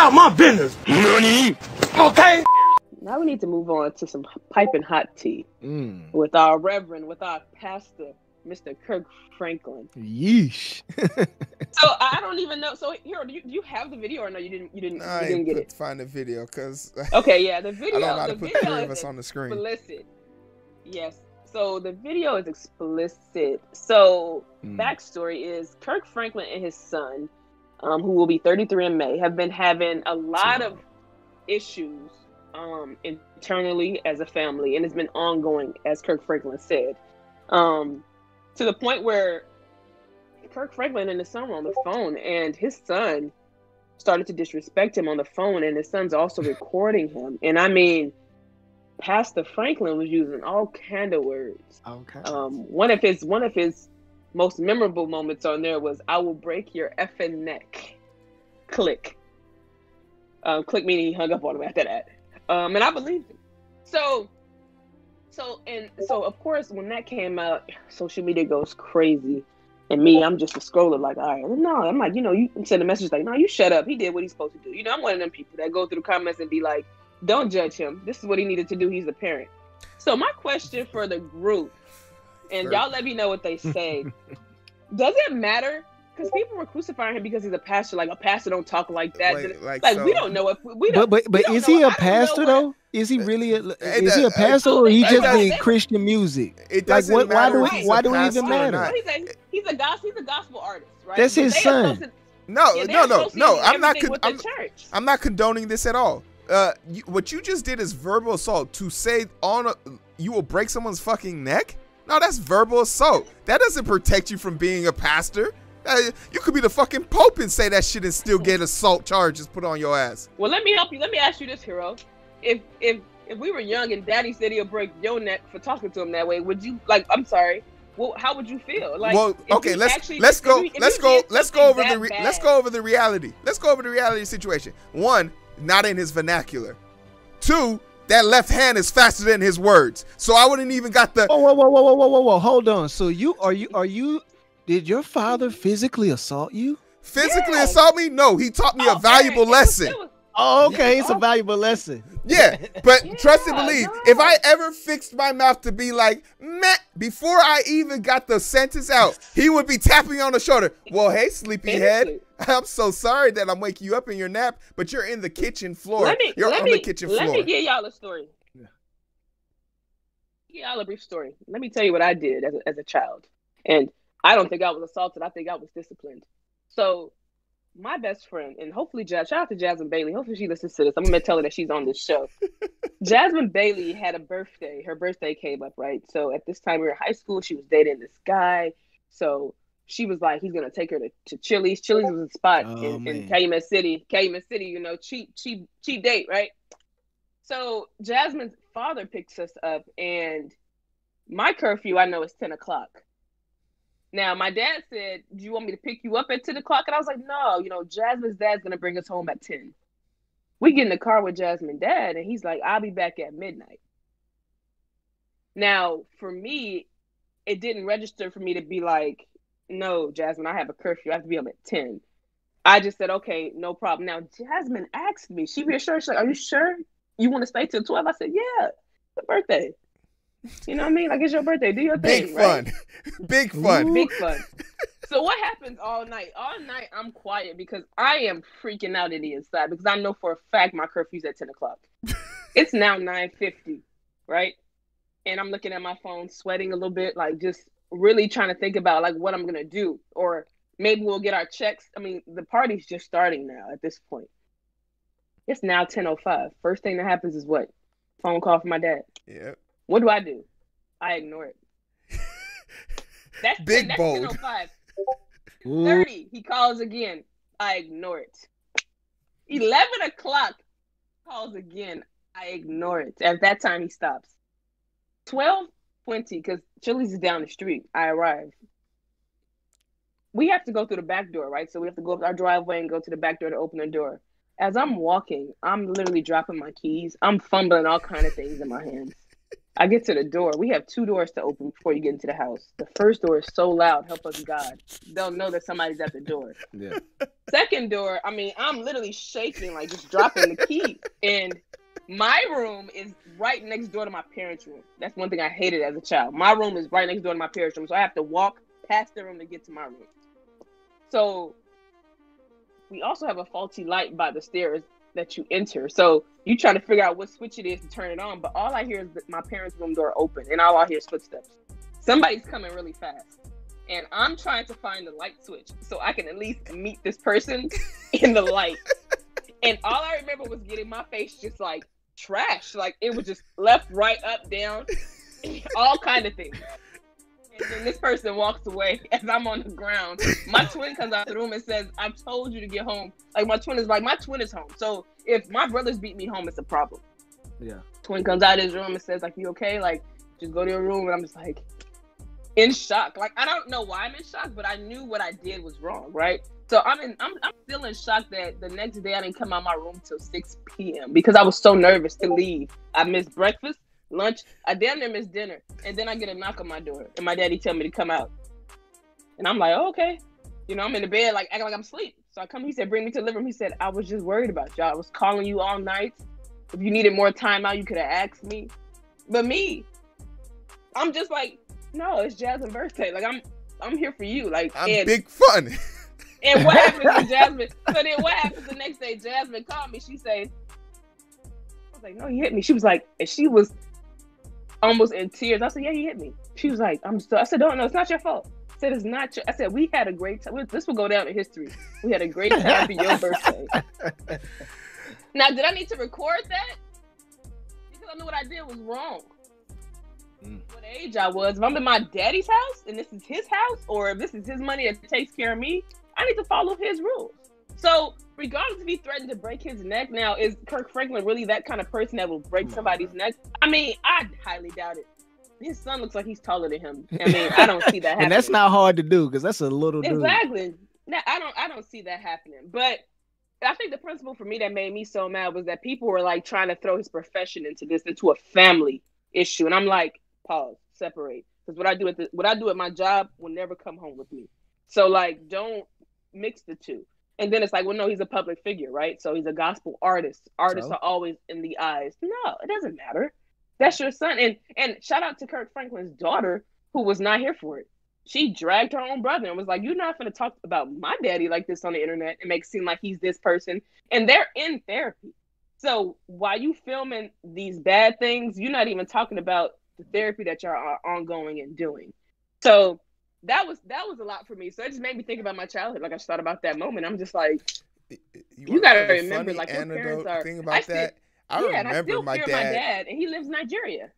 out my business. Money. Okay. Now we need to move on to some piping hot tea Mm. with our reverend, with our pastor, Mr. Kirk Franklin. Yeesh. So I don't even know. So here, do you, do you have the video or no? You didn't. You didn't. I you didn't ain't get put, it. find the video because Okay, yeah, the video. I don't know how to put three of us on the screen. explicit. Yes. So the video is explicit. So Mm. backstory is Kirk Franklin and his son, um, who will be 33 in May, have been having a lot of issues um, internally as a family, and it's been ongoing, as Kirk Franklin said, um, to the point where Kirk Franklin and his son were on the phone, and his son started to disrespect him on the phone, and his son's also recording him. And I mean, Pastor Franklin was using all kind of words. Okay. Um, one of his one of his most memorable moments on there was "I will break your effing neck." Click. Um, click meaning he hung up on him after that. Um, and I believed him. So, so and so of course when that came out, social media goes crazy. And me, I'm just a scroller. Like, all right, no, I'm like, you know, you send a message like, no, you shut up. He did what he's supposed to do. You know, I'm one of them people that go through the comments and be like, don't judge him. This is what he needed to do. He's a parent. So my question for the group, and Sure. y'all let me know what they say. Does it matter? Because people were crucifying him because he's a pastor. Like a pastor don't talk like that. Wait, like, like so, we don't know if we But don't. but we but don't is know- he a pastor though? Is he really? A, It is he a pastor or he just doesn't- Christian music? It doesn't what- why matter do we- he's why do we even matter? He's a he's a gospel he's a gospel artist, right? That's his son. No, yeah, they no, no, no. I'm not. Con- I'm. I'm not condoning this at all. Uh, you, what you just did is verbal assault. To say on a, you will break someone's fucking neck. No, that's verbal assault. That doesn't protect you from being a pastor. Uh, you could be the fucking pope and say that shit and still get assault charges put on your ass. Well, let me help you. Let me ask you this, Heero. If if if we were young and Daddy said he'll break your neck for talking to him that way, would you like? I'm sorry. Well, how would you feel? Like, well, okay, let's actually- let's go if let's go let's go over the re- let's go over the reality. Let's go over the reality situation. One, not in his vernacular. Two, that left hand is faster than his words. So I wouldn't even got the Whoa, whoa, whoa, whoa, whoa, whoa, whoa, whoa! Hold on. So you are you are you? Did your father physically assault you? physically Yeah. assault me. No, he taught me Oh, a valuable Eric, it was- lesson. was- Oh, okay. It's a valuable lesson. Yeah, but trust and believe. no. If I ever fixed my mouth to be like, meh, before I even got the sentence out, he would be tapping me on the shoulder. Well, hey, sleepyhead. I'm so sorry that I'm waking you up in your nap, but you're in the kitchen floor. Let me you're let on me the kitchen let floor. me give y'all a story. Yeah. Give y'all a brief story. Let me tell you what I did as a, as a child, and I don't think I was assaulted. I think I was disciplined. So, my best friend, and hopefully, Jazz, shout out to Jasmine Bailey. Hopefully, she listens to this. I'm gonna tell her that she's on this show. Jasmine Bailey had a birthday. Her birthday came up, right? So at this time we were in high school. She was dating this guy. So she was like, he's gonna take her to, to Chili's. Chili's was a spot Oh, in, in man. Calumet City. Cayman City, you know, cheap, cheap, cheap date, right? So Jasmine's father picks us up, and my curfew I know is ten o'clock. Now my dad said, "Do you want me to pick you up at ten o'clock?" And I was like, "No, you know, Jasmine's dad's gonna bring us home at 10. We get in the car with Jasmine dad, and he's like, "I'll be back at midnight." Now, for me, it didn't register for me to be like, "No, Jasmine, I have a curfew. I have to be home at 10. I just said, "Okay, no problem." Now Jasmine asked me, she reassured, she's like, "Are you sure you want to stay till 12? I said, "Yeah, it's a birthday." You know what I mean? Like it's your birthday. Do your thing. Big right? fun. Big fun. Big fun. So what happens all night? All night I'm quiet because I am freaking out in the inside because I know for a fact my curfew's at 10 o'clock. it's now 9:50, right? And I'm looking at my phone, sweating a little bit, like just really trying to think about like what I'm gonna do, or maybe we'll get our checks. I mean, the party's just starting now at this point. It's now 10:05. First thing that happens is what? Phone call from my dad. Yeah. What do I do? I ignore it. That's Big that's bold. 30, he calls again. I ignore it. 11 o'clock, calls again. I ignore it. At that time, he stops. 12, 20, because Chili's is down the street. I arrive. We have to go through the back door, right? So we have to go up our driveway and go to the back door to open the door. As I'm walking, I'm literally dropping my keys. I'm fumbling all kind of things in my hands. I get to the door. We have two doors to open before you get into the house. The first door is so loud, help us God. They'll know that somebody's at the door. Yeah. Second door, I mean, I'm literally shaking, like just dropping the key. And my room is right next door to my parents' room. That's one thing I hated as a child. My room is right next door to my parents' room, so I have to walk past the room to get to my room. So we also have a faulty light by the stairs that you enter. So you try to figure out what switch it is to turn it on, but all I hear is my parents' room door open, and all I hear is footsteps. Somebody's coming really fast, and I'm trying to find the light switch so I can at least meet this person in the light. And all I remember was getting my face just like trash, like it was just left, right, up, down, all kind of things. And this person walks away as I'm on the ground. My twin comes out of the room and says, "I told you to get home." Like my twin is like my twin is home. So if my brothers beat me home, it's a problem. Yeah. Twin comes out of his room and says, "Like you okay? Like just go to your room." And I'm just like in shock. Like I don't know why I'm in shock, but I knew what I did was wrong, right? So I'm in. I'm, I'm still in shock that the next day I didn't come out of my room till 6 p.m. because I was so nervous to leave. I missed breakfast lunch. I damn near miss dinner, and then I get a knock on my door, and my daddy tell me to come out, and I'm like, oh, okay, you know, I'm in the bed like acting like I'm asleep. So I come. He said, bring me to the living room. He said, I was just worried about you. All I was calling you all night. If you needed more time out, you could have asked me. But me, I'm just like, no, it's Jasmine's birthday. Like I'm, I'm here for you. Like I'm and, big fun. and what happens to Jasmine? So then what happens the next day? Jasmine called me. She said, I was like, no, he hit me. She was like, and she was almost in tears. I said, "Yeah, he hit me." She was like, "I'm so." I said, "Don't no, it's not your fault." I said, "It's not your." I said, "We had a great time. This will go down in history. We had a great time for your birthday." now, did I need to record that? Because I knew what I did was wrong. Mm. What age I was? If I'm in my daddy's house and this is his house, or if this is his money that takes care of me, I need to follow his rules. So, regardless if he threatened to break his neck, now is Kirk Franklin really that kind of person that will break somebody's neck? I mean, I highly doubt it. His son looks like he's taller than him. I mean, I don't see that happening. and that's not hard to do because that's a little dude. exactly. Now, I don't, I don't see that happening. But I think the principle for me that made me so mad was that people were like trying to throw his profession into this, into a family issue, and I'm like, pause, separate, because what I do at the, what I do at my job will never come home with me. So like, don't mix the two. And then it's like, well, no, he's a public figure, right? So he's a gospel artist. Artists So? are always in the eyes. No, it doesn't matter. That's your son. And and shout out to Kirk Franklin's daughter, who was not here for it. She dragged her own brother and was like, You're not gonna talk about my daddy like this on the internet and make it seem like he's this person. And they're in therapy. So while you filming these bad things, you're not even talking about the therapy that y'all are ongoing and doing. So that was that was a lot for me. So it just made me think about my childhood. Like I just thought about that moment. I'm just like, You wanna gotta remember, like, your parents are- thing I about still- that. I yeah, and I remember still my fear dad. my dad, and he lives in Nigeria.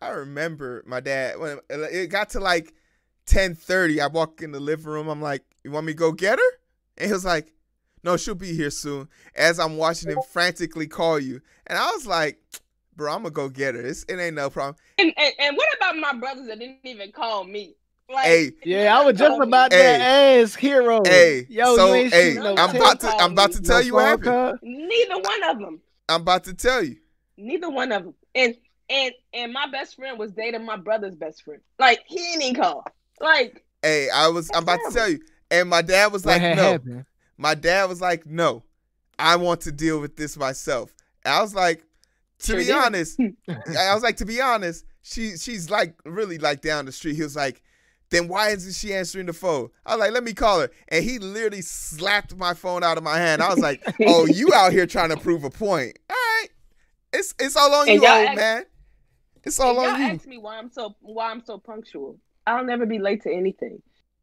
I remember my dad when it got to like ten thirty. I walk in the living room. I'm like, "You want me to go get her?" And he was like, "No, she'll be here soon." As I'm watching him frantically call you, and I was like, "Bro, I'm gonna go get her. It's, it ain't no problem." And, and and what about my brothers that didn't even call me? Like, Hey. Yeah, I was just Call me. about Hey. that ass Heero. Hey, yo, so, you ain't hey, no I'm I'm about to I'm about to No tell you what happened. call. Neither one of them. I'm about to tell you. Neither one of them. And and and my best friend was dating my brother's best friend. Like he didn't even call. Like Hey, I was I'm about to tell you. And my dad was like, "No." happened? My dad was like, "No, I want to deal with this myself." I was like, "To Sure be did. honest," I was like, "To be honest, she she's like really like down the street." He was like, "Then why isn't she answering the phone?" I was like, "Let me call her," and he literally slapped my phone out of my hand. I was like, "Oh, you out here trying to prove a point? All right, it's it's all on And you, old act- man. It's all on y'all you." ask me why I'm so why I'm so punctual. I'll never be late to anything.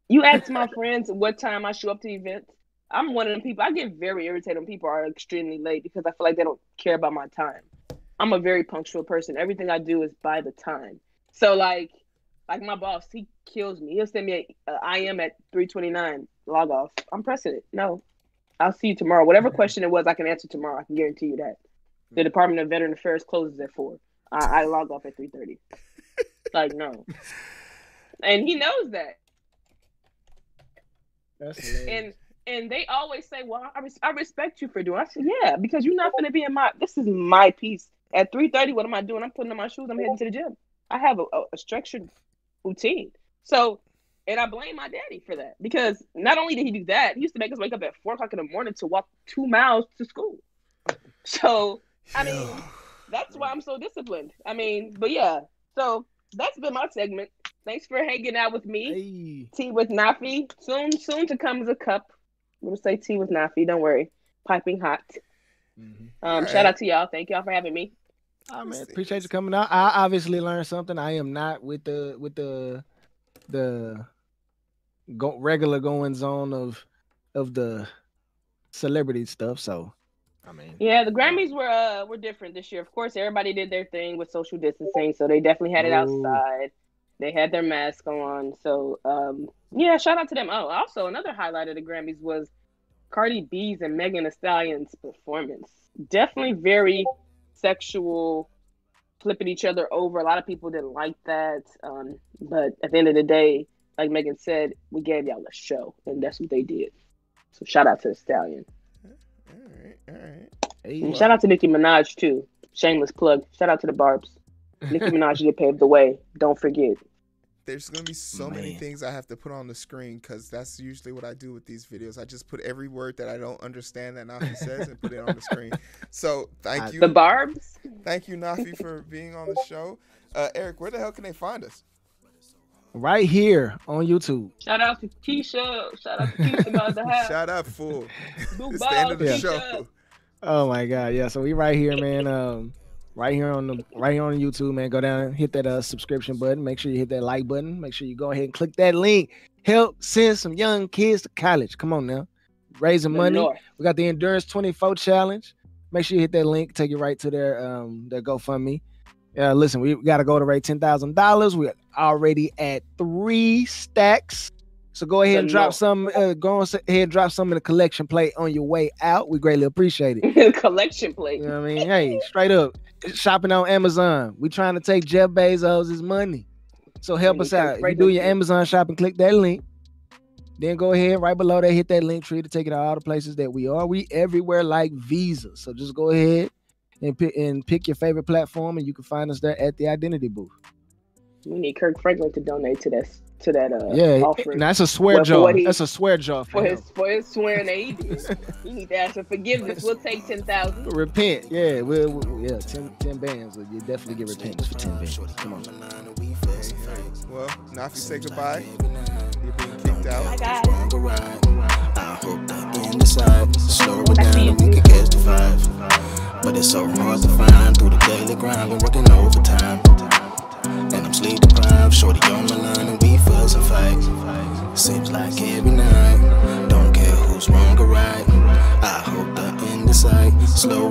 You ask my friends what time I show up to events. I'm one of them people. I get very irritated when people are extremely late because I feel like they don't care about my time. I'm a very punctual person. Everything I do is by the time. So like, like my boss, he kills me. He'll send me a, a I am at 3:29. Log off. I'm pressing it. No, I'll see you tomorrow. Whatever question it was, I can answer tomorrow. I can guarantee you that. The mm. Department of Veteran Affairs closes at four. I, I log off at 3:30. like no, and he knows that. That's hilarious. and and they always say, "Well, I, res- I respect you for doing." I said, "Yeah, because you're not going to be in my. This is my piece. At three thirty, what am I doing? I'm putting on my shoes. I'm heading to the gym. I have a, a, a structured routine. So, and I blame my daddy for that because not only did he do that, he used to make us wake up at four o'clock in the morning to walk two miles to school. So, I mean, that's why I'm so disciplined. I mean, but yeah. So that's been my segment. Thanks for hanging out with me. Hey. Tea with Nafi. Soon, soon to come is a cup. I'm gonna say tea with Nafi. Don't worry. Piping hot. Mhm. Um, Alright. shout out to y'all. Thank y'all for having me. Ah, man, appreciate you coming out. I obviously learned something. I am not with the with the the go, regular goings on of of the celebrity stuff. So, I mean, Yeah, the Grammys were uh were different this year. Of course, everybody did their thing with social distancing, so they definitely had it Ooh. outside. They had their mask on. So um yeah, shout out to them. Oh, also another highlight of the Grammys was Cardi B's and Megan Thee Stallion's performance. Definitely very sexual, flipping each other over. A lot of people didn't like that. Um, but at the end of the day, like Megan said, we gave y'all a show, and that's what they did. So shout out to the Stallion. All right, all right. hey, And shout out to Nicki Minaj too. Shameless plug. Shout out to the Barbs. Nicki Minaj did pave the way. Don't forget. There's gonna be so many things I have to put on the screen because that's usually what I do with these videos. I just put every word that I don't understand that Nafi says and put it on the screen. So thank I- you, The Barbs. thank you, Nafi, for being on the show. Uh, Eric, where the hell can they find us? right here on YouTube. Shout out to Keisha. Shout out to Keisha about the house. Shout out, fool. Blue it's the end of the Ball, Yeah. show. Oh my god, yeah. So we right here, man. Um, right here on the right here on YouTube, man. Go down, hit that uh subscription button. Make sure you hit that like button. Make sure you go ahead and click that link. Help send some young kids to college. Come on now, raising money. North. We got the Endurance 24 challenge. Make sure you hit that link, take you right to their um their GoFundMe. Yeah, listen, we got to go to rate ten thousand dollars. We're already at three stacks. So go ahead and drop some. Uh, go ahead and drop some in the collection plate on your way out. We greatly appreciate it. Collection plate. You know what I mean? Hey, straight up, shopping on Amazon. We trying to take Jeff Bezos' money. So help us out. If you right do your. Amazon shopping, click that link. Then go ahead right below that, hit that Linktree to take it to all the places that we are. We everywhere like Visa. So just go ahead and pick and pick your favorite platform, and you can find us there at the Identity Booth. We need Kirk Franklin to donate to that to that uh yeah, offering that's a swear Well, for he- That's a swear jar for, for his for his swearing that he did. You need to ask for forgiveness. We'll take ten thousand. Repent, yeah, we'll, we'll- yeah, 10, 10 bands. You definitely get repentance for ten bands. Come on. Well, Nafi, say goodbye. You're being kicked out. Bye guys. longer ride. I hope that in the side, slow it down and we can catch the five. But it's so hard to find through the daily grind. Been working overtime, and I'm deprived. Shorty on my line and we fuss and fight. Seems like every night. Don't care who's wrong or right. I hope that in the sight, slow